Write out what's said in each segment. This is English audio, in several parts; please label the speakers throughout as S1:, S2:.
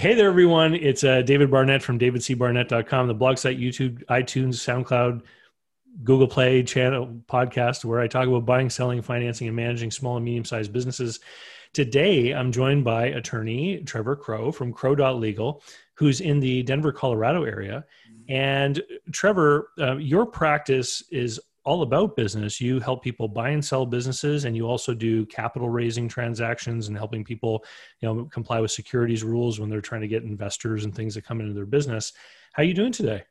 S1: Hey there, everyone. It's uh, David Barnett from davidcbarnett.com, the blog site, YouTube, iTunes, SoundCloud, Google Play channel podcast, where I talk about buying, selling, financing, and managing small and medium sized businesses. Today, I'm joined by attorney Trevor Crow from Crow.legal, who's in the Denver, Colorado area. And Trevor, uh, your practice is all about business. You help people buy and sell businesses, and you also do capital raising transactions and helping people, you know, comply with securities rules when they're trying to get investors and things that come into their business. How are you doing today?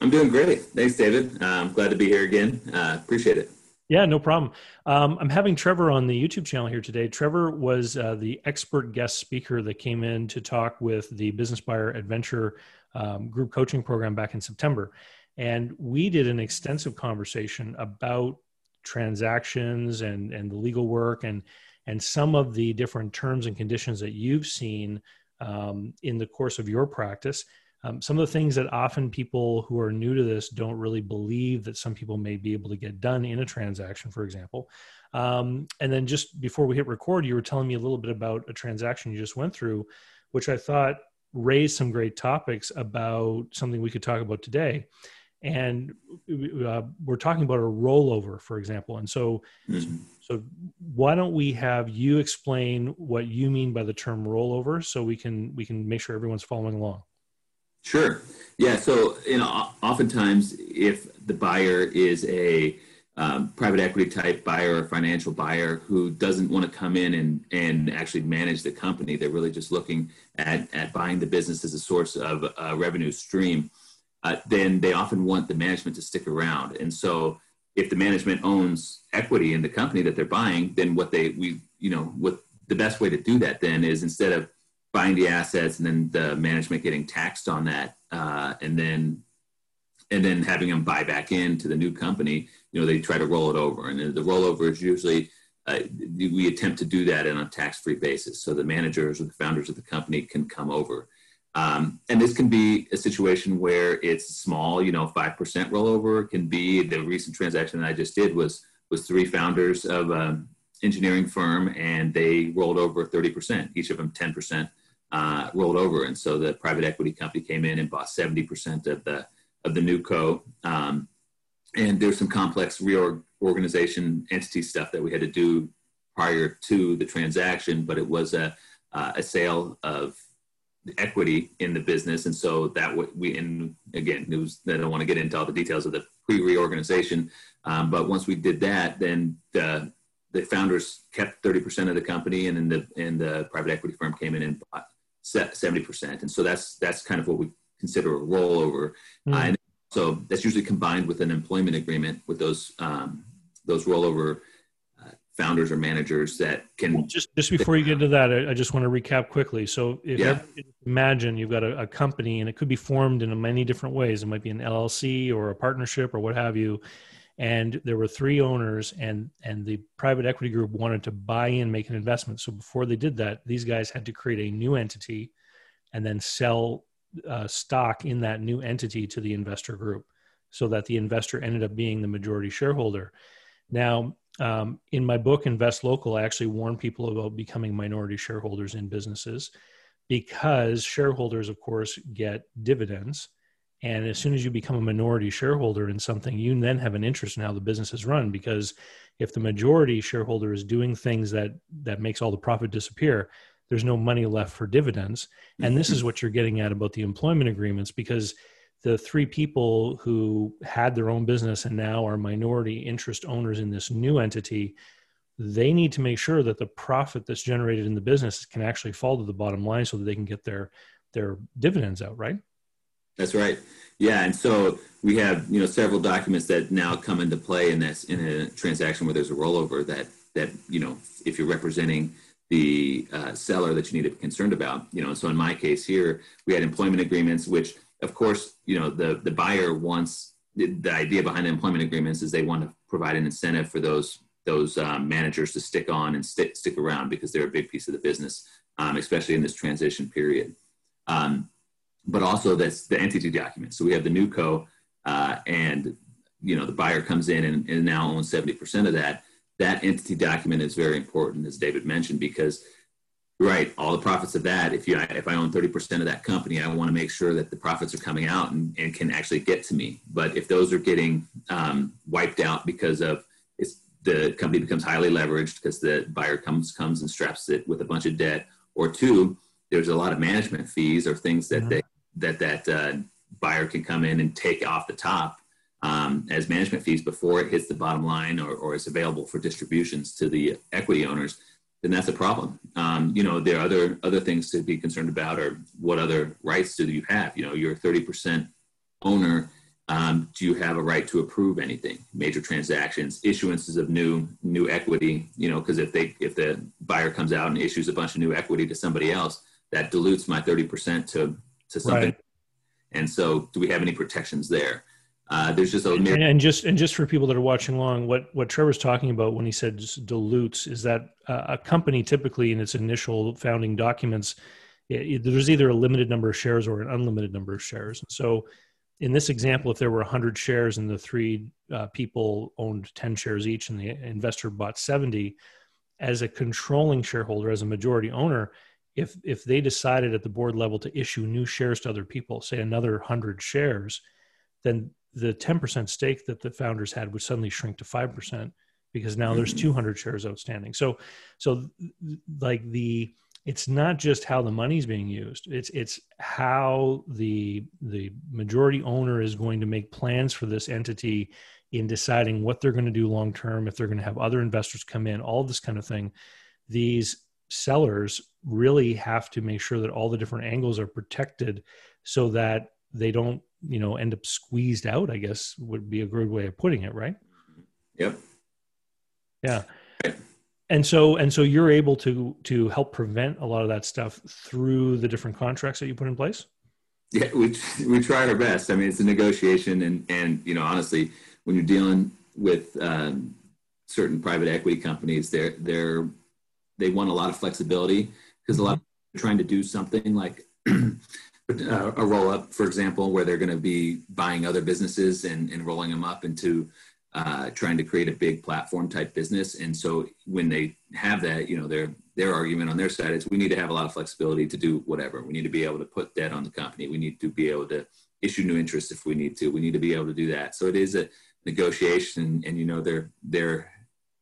S2: I'm doing great. Thanks, David. Uh, I'm glad to be here again. Uh, appreciate it.
S1: Yeah, no problem. Um, I'm having Trevor on the YouTube channel here today. Trevor was uh, the expert guest speaker that came in to talk with the Business Buyer Advantage um, group coaching program back in September. And we did an extensive conversation about transactions and, and the legal work and, and some of the different terms and conditions that you've seen um, in the course of your practice. Um, some of the things that often people who are new to this don't really believe that some people may be able to get done in a transaction, for example. Um, and then just before we hit record, you were telling me a little bit about a transaction you just went through, which I thought raised some great topics about something we could talk about today and uh, we're talking about a rollover for example. And so mm-hmm. so why don't we have you explain what you mean by the term rollover so we can we can make sure everyone's following along?
S2: Sure. Yeah so you know oftentimes if the buyer is a um, private equity type buyer or financial buyer who doesn't want to come in and, and actually manage the company they're really just looking at, at buying the business as a source of a revenue stream uh, then they often want the management to stick around. And so if the management owns equity in the company that they're buying, then what they we you know what the best way to do that then is instead of buying the assets and then the management getting taxed on that, uh, and then and then having them buy back into the new company, you know, they try to roll it over, and the rollover is usually uh, we attempt to do that on a tax-free basis, so the managers or the founders of the company can come over. Um, and this can be a situation where it's small, you know, 5% rollover. Can be the recent transaction that I just did was, was three founders of an engineering firm and they rolled over 30%, each of them 10% uh, rolled over. And so the private equity company came in and bought 70% of the, of the new co. Um, and there's some complex reorganization entity stuff that we had to do prior to the transaction, but it was a, uh, a sale of equity in the business, and so that we and again, it was I don't want to get into all the details of the pre reorganization, um, but once we did that, then the the founders kept 30% of the company, and then the and the private equity firm came in and bought 70%, and so that's that's kind of what we consider a rollover, mm. uh, and so that's usually combined with an employment agreement with those um, those rollover founders or managers that can
S1: just just before you get into that I, I, just want to recap quickly. So if yeah. imagine you've got a, a, company and it could be formed in many different ways. It might be an llc or a partnership or what have you. And there were three owners and and the private equity group wanted to buy in make an investment. So before they did that these guys had to create a new entity and then sell uh, stock in that new entity to the investor group so that the investor ended up being the majority shareholder. Now um, in my book invest local i actually warn people about becoming minority shareholders in businesses because shareholders of course get dividends. And as soon as you become a minority shareholder in something you then have an interest in how the business is run because if the majority shareholder is doing things that that makes all the profit disappear there's no money left for dividends. And this is what you're getting at about the employment agreements because the three people who had their own business and now are minority interest owners in this new entity they need to make sure that the profit that's generated in the business can actually fall to the bottom line so that they can get their their dividends out right?
S2: That's right. Yeah and so we have you know several documents that now come into play in this in a transaction where there's a rollover that that you know if you're representing the uh, seller that you need to be concerned about you know so in my case here we had employment agreements which of course, you know, the, the buyer wants the, the idea behind the employment agreements is they want to provide an incentive for those those um, managers to stick on and stick stick around because they're a big piece of the business, um, especially in this transition period. Um, but also that's the entity document. So we have the new co, uh, and you know the buyer comes in and, and now owns seventy percent of that. That entity document is very important, as David mentioned, because Right, all the profits of that. If you, if I own thirty percent of that company, I want to make sure that the profits are coming out and, and can actually get to me. But if those are getting um, wiped out because of it's the company becomes highly leveraged because the buyer comes comes and straps it with a bunch of debt, or two, there's a lot of management fees or things that mm-hmm. they that that uh, buyer can come in and take off the top um, as management fees before it hits the bottom line or, or is available for distributions to the equity owners then that's a problem. Um, you know, there are other other things to be concerned about, or what other rights do you have? You know, you're a 30% owner. Um, do you have a right to approve anything? Major transactions, issuances of new new equity. You know, because if they if the buyer comes out and issues a bunch of new equity to somebody else, that dilutes my 30% to to something. Right. And so, do we have any protections there? Uh, there's just a
S1: and, and, just and just for people that are watching along, what what Trevor's talking about when he said dilutes is that uh, a company typically in its initial founding documents, it, it, there's either a limited number of shares or an unlimited number of shares. And So, in this example, if there were 100 shares and the three uh, people owned 10 shares each, and the investor bought 70, as a controlling shareholder, as a majority owner, if if they decided at the board level to issue new shares to other people, say another 100 shares, then the 10% stake that the founders had would suddenly shrink to 5% because now there's mm-hmm. 200 shares outstanding. So, so like the, it's not just how the money's being used. It's, it's how the, the majority owner is going to make plans for this entity in deciding what they're going to do long term, if they're going to have other investors come in, all this kind of thing. These sellers really have to make sure that all the different angles are protected so that they don't you know end up squeezed out i guess would be a good way of putting it right?
S2: Yep.
S1: Yeah. And so and so you're able to to help prevent a lot of that stuff through the different contracts that you put in place?
S2: Yeah we we try our best. I mean it's a negotiation and and you know honestly when you're dealing with um, certain private equity companies they're they're they want a lot of flexibility because a lot mm-hmm. of trying to do something like uh, a roll up, for example, where they're going to be buying other businesses and, and rolling them up into uh, trying to create a big platform type business. And so when they have that, you know, their their argument on their side is we need to have a lot of flexibility to do whatever. We need to be able to put debt on the company. We need to be able to issue new interest if we need to. We need to be able to do that. So it is a negotiation, and you know, their their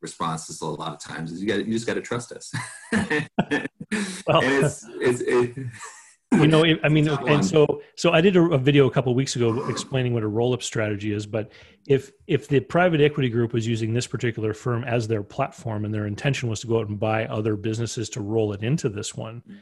S2: response is a lot of times is you got you just got to trust us. well, and it's, it's it,
S1: you know i mean and so so i did a, a video a couple weeks ago explaining what a roll-up strategy is but if if the private equity group was using this particular firm as their platform and their intention was to go out and buy other businesses to roll it into this one mm.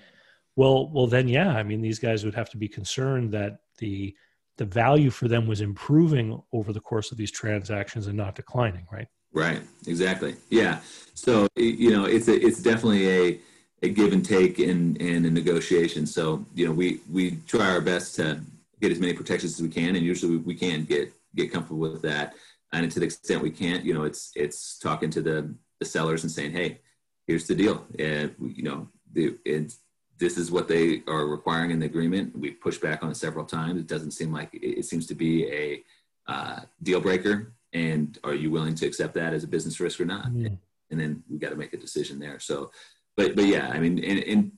S1: well well then yeah i mean these guys would have to be concerned that the the value for them was improving over the course of these transactions and not declining right?
S2: Right. Exactly. Yeah. So you know it's a it's definitely a a give and take in in a negotiation. So you know, we we try our best to get as many protections as we can, and usually we can get get comfortable with that. And to the extent we can't, you know, it's it's talking to the the sellers and saying, hey, here's the deal, and you know, the it's this is what they are requiring in the agreement. We pushed back on it several times. It doesn't seem like it seems to be a uh, deal breaker. And are you willing to accept that as a business risk or not? Mm. And then we got to make a decision there. So but but yeah, I mean, in, in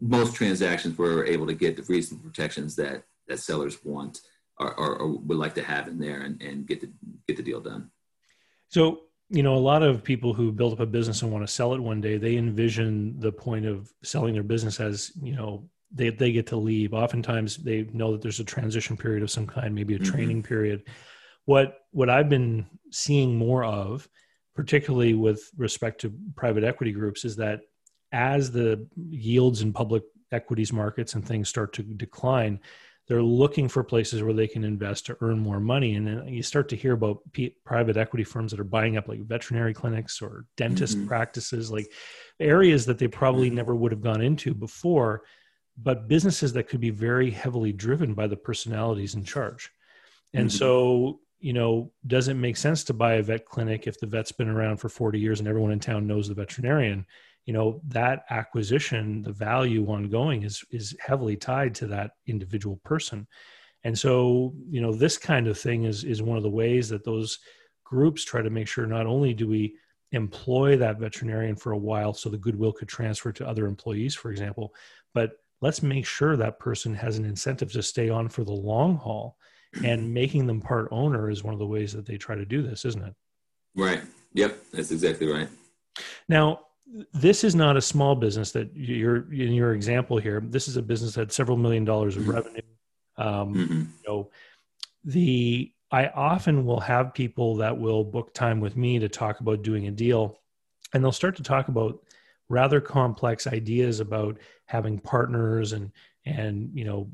S2: most transactions, we're able to get the reasonable protections that that sellers want or, or, or, would like to have in there and, and get the get the deal done.
S1: So you know, a lot of people who build up a business and want to sell it one day, they envision the point of selling their business as you know they they get to leave. Oftentimes, they know that there's a transition period of some kind, maybe a mm-hmm. training period. What what I've been seeing more of particularly with respect to private equity groups, is that as the yields in public equities markets and things start to decline, they're looking for places where they can invest to earn more money. And then you start to hear about P- private equity firms that are buying up like veterinary clinics or dentist mm-hmm. practices, like areas that they probably never would have gone into before, but businesses that could be very heavily driven by the personalities in charge. And mm-hmm. so you know, does it make sense to buy a vet clinic if the vet's been around for 40 years and everyone in town knows the veterinarian? You know, that acquisition, the value ongoing is is heavily tied to that individual person. And so, you know, this kind of thing is is one of the ways that those groups try to make sure not only do we employ that veterinarian for a while so the goodwill could transfer to other employees, for example. But let's make sure that person has an incentive to stay on for the long haul. And making them part owner is one of the ways that they try to do this, isn't it?
S2: Right. Yep. That's exactly right.
S1: Now, this is not a small business that you're in your example here. This is a business that had several million dollars of mm-hmm. revenue. Um, mm-hmm. You know, the I often will have people that will book time with me to talk about doing a deal, and they'll start to talk about rather complex ideas about having partners and and you know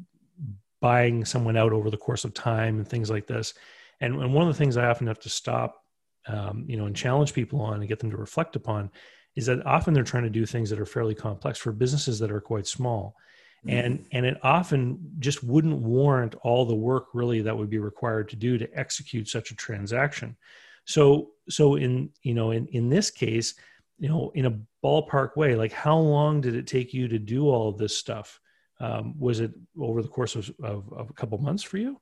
S1: buying someone out over the course of time and things like this. And, and one of the things I often have to stop, um, you know, and challenge people on and get them to reflect upon is that often they're trying to do things that are fairly complex for businesses that are quite small. Mm-hmm. And, and it often just wouldn't warrant all the work really that would be required to do to execute such a transaction. So, so in, you know, in, in this case, you know, in a ballpark way, like how long did it take you to do all of this stuff? Um, was it over the course of, of, of a couple months for you?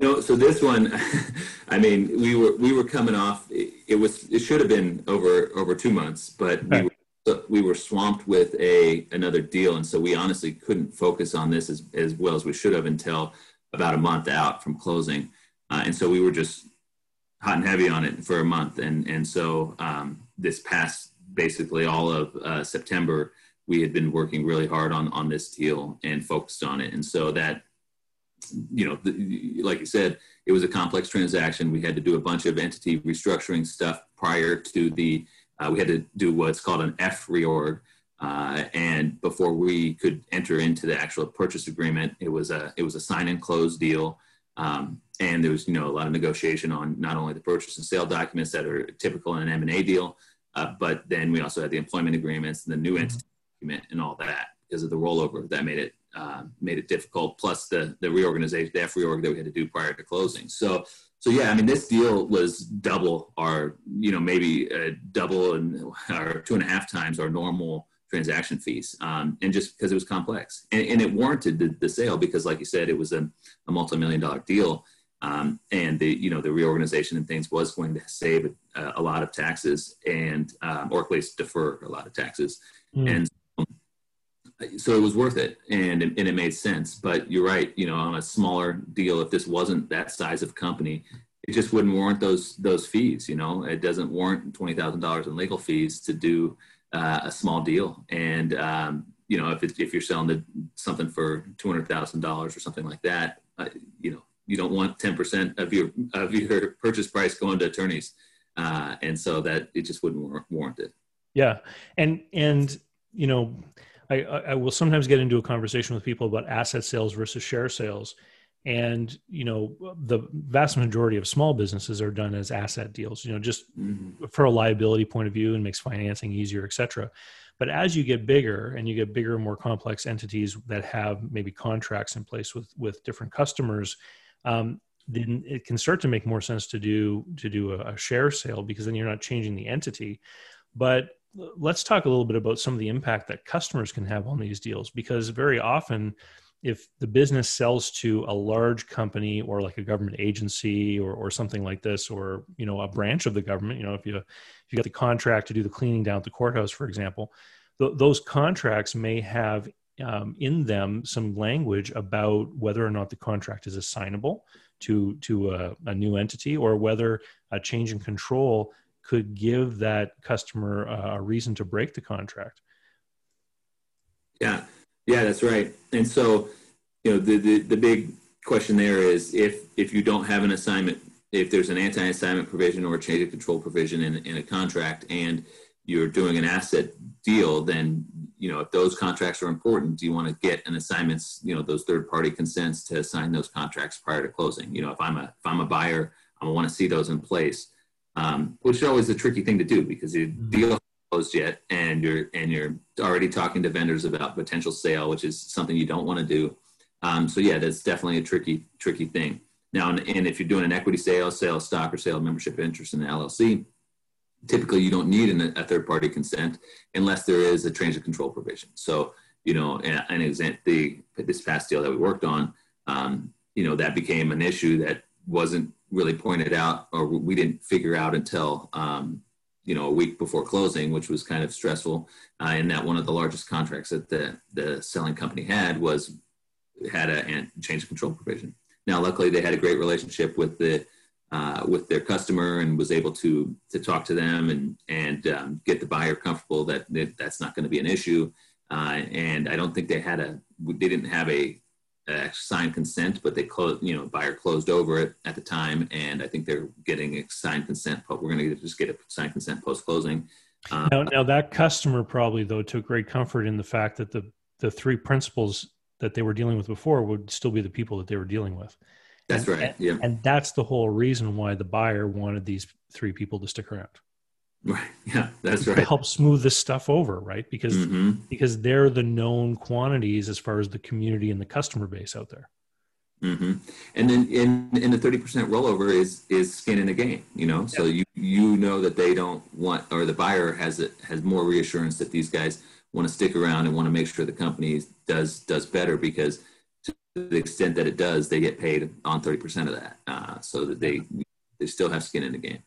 S2: No, so this one, I mean, we were we were coming off. It, it was it should have been over over two months, but we were, we were swamped with a another deal, and so we honestly couldn't focus on this as as well as we should have until about a month out from closing, uh, and so we were just hot and heavy on it for a month, and and so um, this past basically all of uh, September, we had been working really hard on on this deal and focused on it, and so that you know, the, like you said, it was a complex transaction. We had to do a bunch of entity restructuring stuff prior to the, uh, we had to do what's called an F reorg. Uh, and before we could enter into the actual purchase agreement, it was a, it was a sign and close deal. Um, and there was, you know, a lot of negotiation on not only the purchase and sale documents that are typical in an M&A deal, uh, but then we also had the employment agreements and the new mm-hmm. entity document and all that because of the rollover that made it uh, made it difficult. Plus the the reorganization, the F reorg that we had to do prior to closing. So so yeah, I mean this deal was double our you know maybe uh, double and or two and a half times our normal transaction fees, um, and just because it was complex and, and it warranted the, the, sale because like you said, it was a, a multi-million dollar deal. Um, and the you know the reorganization and things was going to save a, a lot of taxes and um, or at least defer a lot of taxes mm. and so it was worth it and, and it made sense. But you're right you know on a smaller deal if this wasn't that size of company it just wouldn't warrant those those fees you know? It doesn't warrant $20000 in legal fees to do uh, a small deal. And um, you know if, it, if you're selling the, something for $200000 or something like that uh, you know you don't want 10% of your of your purchase price going to attorneys. Uh, and so that it just wouldn't warrant it.
S1: Yeah. And and you know I, I will sometimes get into a conversation with people about asset sales versus share sales. And you know the vast majority of small businesses are done as asset deals you know just mm-hmm. for a liability point of view and makes financing easier etc but as you get bigger and you get bigger and more complex entities that have maybe contracts in place with with different customers um, then it can start to make more sense to do to do a, a share sale because then you're not changing the entity. But let's talk a little bit about some of the impact that customers can have on these deals because very often if the business sells to a large company or like a government agency or, or something like this or you know a branch of the government you know if you if you got the contract to do the cleaning down at the courthouse for example th- those contracts may have um, in them some language about whether or not the contract is assignable to to a, a new entity or whether a change in control could give that customer uh, a reason to break the contract.
S2: Yeah, yeah, that's right. And so, you know, the, the, the big question there is if if you don't have an assignment, if there's an anti-assignment provision or a change of control provision in, in a contract, and you're doing an asset deal, then you know if those contracts are important, do you want to get an assignments, you know, those third-party consents to assign those contracts prior to closing? You know, if I'm a if I'm a buyer, I want to see those in place um, which is always a tricky thing to do because the mm-hmm. deal closed yet, and you're and you're already talking to vendors about potential sale, which is something you don't want to do. Um, so yeah, that's definitely a tricky tricky thing. Now, and, and if you're doing an equity sale, sale of stock, or sale of membership interest in the LLC, typically you don't need an, a third party consent unless there is a change of control provision. So you know, an example, the this past deal that we worked on, um, you know, that became an issue that wasn't really pointed out or we didn't figure out until um, you know a week before closing, which was kind of stressful. Uh, and that one of the largest contracts that the the selling company had was had a change of control provision. Now, luckily, they had a great relationship with the uh, with their customer and was able to to talk to them and and um, get the buyer comfortable that, that that's not going to be an issue. Uh, and I don't think they had a they didn't have a, a signed consent, but they closed you know buyer closed over it at the time, and I think they're getting a signed consent. But we're going to just get a signed consent post closing.
S1: Um, now, now that customer probably though took great comfort in the fact that the the three principals that they were dealing with before would still be the people that they were dealing with.
S2: That's
S1: and,
S2: right. Yeah.
S1: And that's the whole reason why the buyer wanted these three people to stick around.
S2: Right. Yeah, that's right.
S1: To help smooth this stuff over, right? Because mm-hmm. because they're the known quantities as far as the community and the customer base out there.
S2: Mm-hmm. And then in in the thirty percent rollover is is skin in the game. You know, so you you know that they don't want or the buyer has it has more reassurance that these guys want to stick around and want to make sure the company does does better because to the extent that it does, they get paid on 30% of that. Uh, so that they, they still have skin in the game.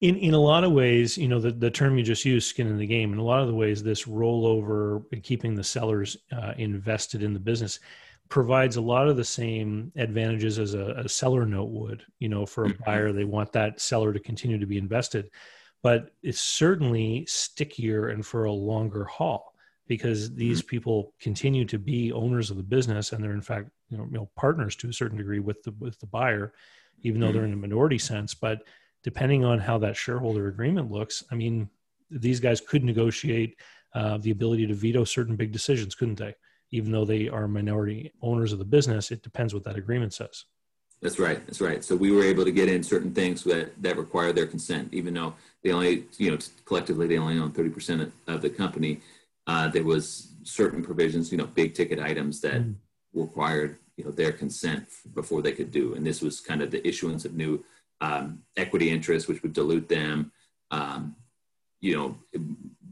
S1: In, in a lot of ways, you know, the, the term you just used, skin in the game, in a lot of the ways, this rollover and keeping the sellers uh, invested in the business provides a lot of the same advantages as a, a seller note would. You know, for a mm-hmm. buyer, they want that seller to continue to be invested, but it's certainly stickier and for a longer haul because these mm-hmm. people continue to be owners of the business and they're in fact you know, you know partners to a certain degree with the with the buyer even though mm-hmm. they're in a minority sense but depending on how that shareholder agreement looks i mean these guys could negotiate uh, the ability to veto certain big decisions couldn't they even though they are minority owners of the business it depends what that agreement says
S2: that's right that's right so we were able to get in certain things that that require their consent even though they only you know collectively they only own 30% of the company uh, there was certain provisions, you know, big ticket items that mm. required, you know, their consent before they could do. And this was kind of the issuance of new um, equity interests, which would dilute them. Um, you know,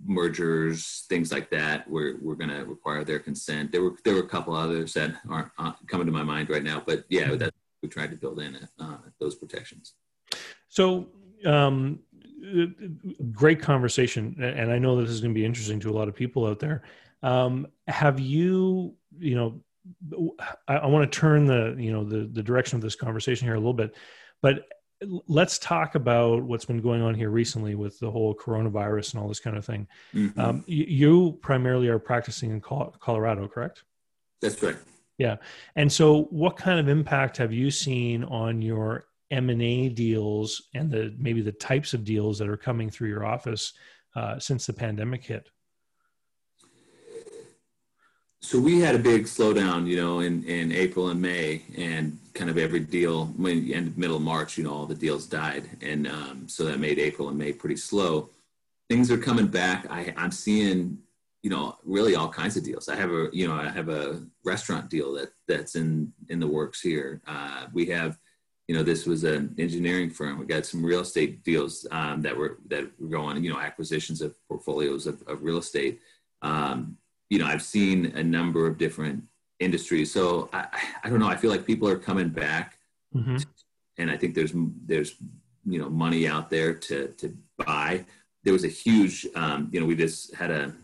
S2: mergers, things like that, were we're going to require their consent. There were there were a couple others that aren't uh, coming to my mind right now, but yeah, that we tried to build in uh, those protections.
S1: So um, great conversation, and I know this is going to be interesting to a lot of people out there. Um, have you, you know, I, I want to turn the, you know, the the direction of this conversation here a little bit, but let's talk about what's been going on here recently with the whole coronavirus and all this kind of thing. Mm-hmm. Um, you, you, primarily are practicing in Colorado, correct?
S2: That's right.
S1: Yeah. And so, what kind of impact have you seen on your M&A deals and the maybe the types of deals that are coming through your office uh, since the pandemic hit?
S2: So we had a big slowdown, you know, in, in April and May, and kind of every deal, when end middle of March, you know, all the deals died, and um, so that made April and May pretty slow. Things are coming back. I, I'm seeing, you know, really all kinds of deals. I have a, you know, I have a restaurant deal that that's in in the works here. Uh, we have you know, this was an engineering firm. We got some real estate deals um, that were that were going, you know, acquisitions of portfolios of, of real estate. Um, you know, I've seen a number of different industries. So I, I don't know. I feel like people are coming back, mm-hmm. and I think there's there's you know money out there to to buy. There was a huge, um, you know, we just had a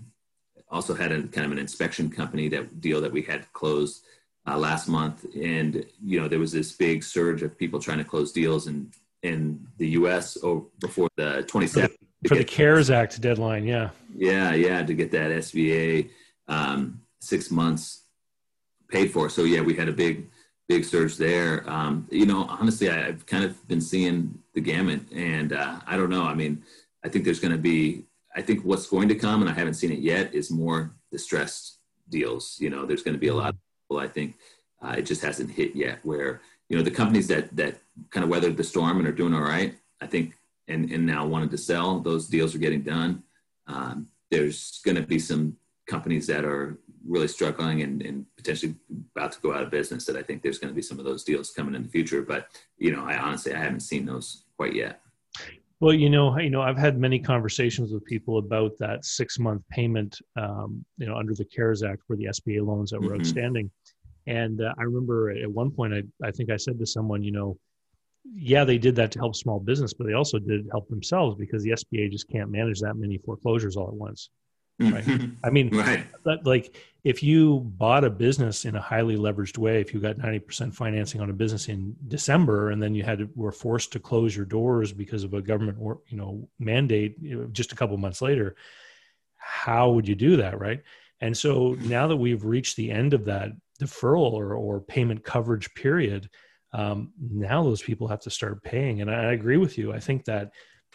S2: also had a kind of an inspection company that deal that we had closed uh, last month, and you know there was this big surge of people trying to close deals in in the U.S. over before the 27th
S1: for the CARES Act deadline. Yeah,
S2: yeah, yeah, to get that SBA um, six months paid for. So yeah, we had a big big surge there. Um, you know, honestly, I, have kind of been seeing the gamut, and uh, I don't know. I mean, I think there's going to be. I think what's going to come, and I haven't seen it yet, is more distressed deals. You know, there's going to be a lot I think uh, it just hasn't hit yet. Where you know the companies that that kind of weathered the storm and are doing all right, I think, and and now wanted to sell, those deals are getting done. Um, there's going to be some companies that are really struggling and, and, potentially about to go out of business that I think there's going to be some of those deals coming in the future. But you know, I honestly I haven't seen those quite yet.
S1: Well, you know, you know, I've had many conversations with people about that six month payment, um, you know, under the CARES Act for the SBA loans that were mm-hmm. outstanding. And uh, I remember at one point, I, I think I said to someone, you know, yeah, they did that to help small business, but they also did help themselves because the SBA just can't manage that many foreclosures all at once. Right. I mean, right. like if you bought a business in a highly leveraged way, if you got 90% financing on a business in December and then you had to, were forced to close your doors because of a government or, you know, mandate just a couple months later, how would you do that? Right. And so now that we've reached the end of that deferral or, or payment coverage period, um, now those people have to start paying. And I, I agree with you. I think that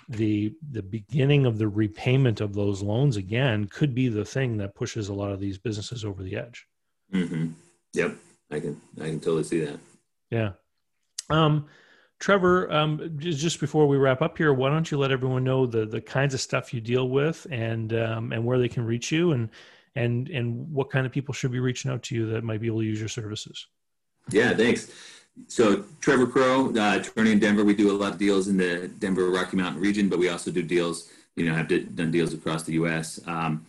S1: the the beginning of the repayment of those loans again could be the thing that pushes a lot of these businesses over the edge.
S2: Mm-hmm. Yep, I can I can totally see that.
S1: Yeah. Um, Trevor, um, just before we wrap up here, why don't you let everyone know the the kinds of stuff you deal with and um, and where they can reach you and and and what kind of people should be reaching out to you that might be able to use your services?
S2: Yeah, thanks so Trevor Crow, uh, attorney in Denver. We do a lot of deals in the Denver Rocky Mountain region, but we also do deals. You know, have done deals across the U.S. Um,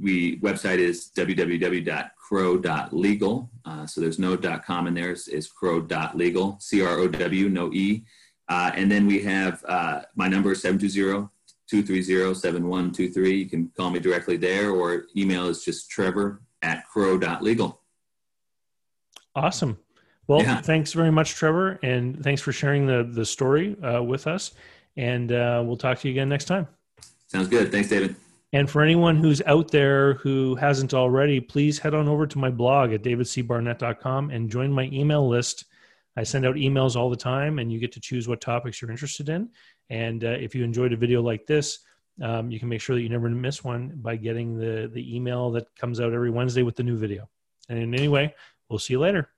S2: we website is www.crow.legal. Uh, so there's no .com in there. It's, it's crow.legal. C R O W, no E. Uh, and then we have uh, my number is 720-230-7123. You can call me directly there, or email is just Trevor at crow.legal.
S1: Awesome. Well, yeah. thanks very much, Trevor, and thanks for sharing the the story uh, with us. And uh, we'll talk to you again next time.
S2: Sounds good. Thanks, David.
S1: And for anyone who's out there who hasn't already, please head on over to my blog at davidcbarnett.com and join my email list. I send out emails all the time, and you get to choose what topics you're interested in. And uh, if you enjoyed a video like this, um, you can make sure that you never miss one by getting the the email that comes out every Wednesday with the new video. And anyway, we'll see you later.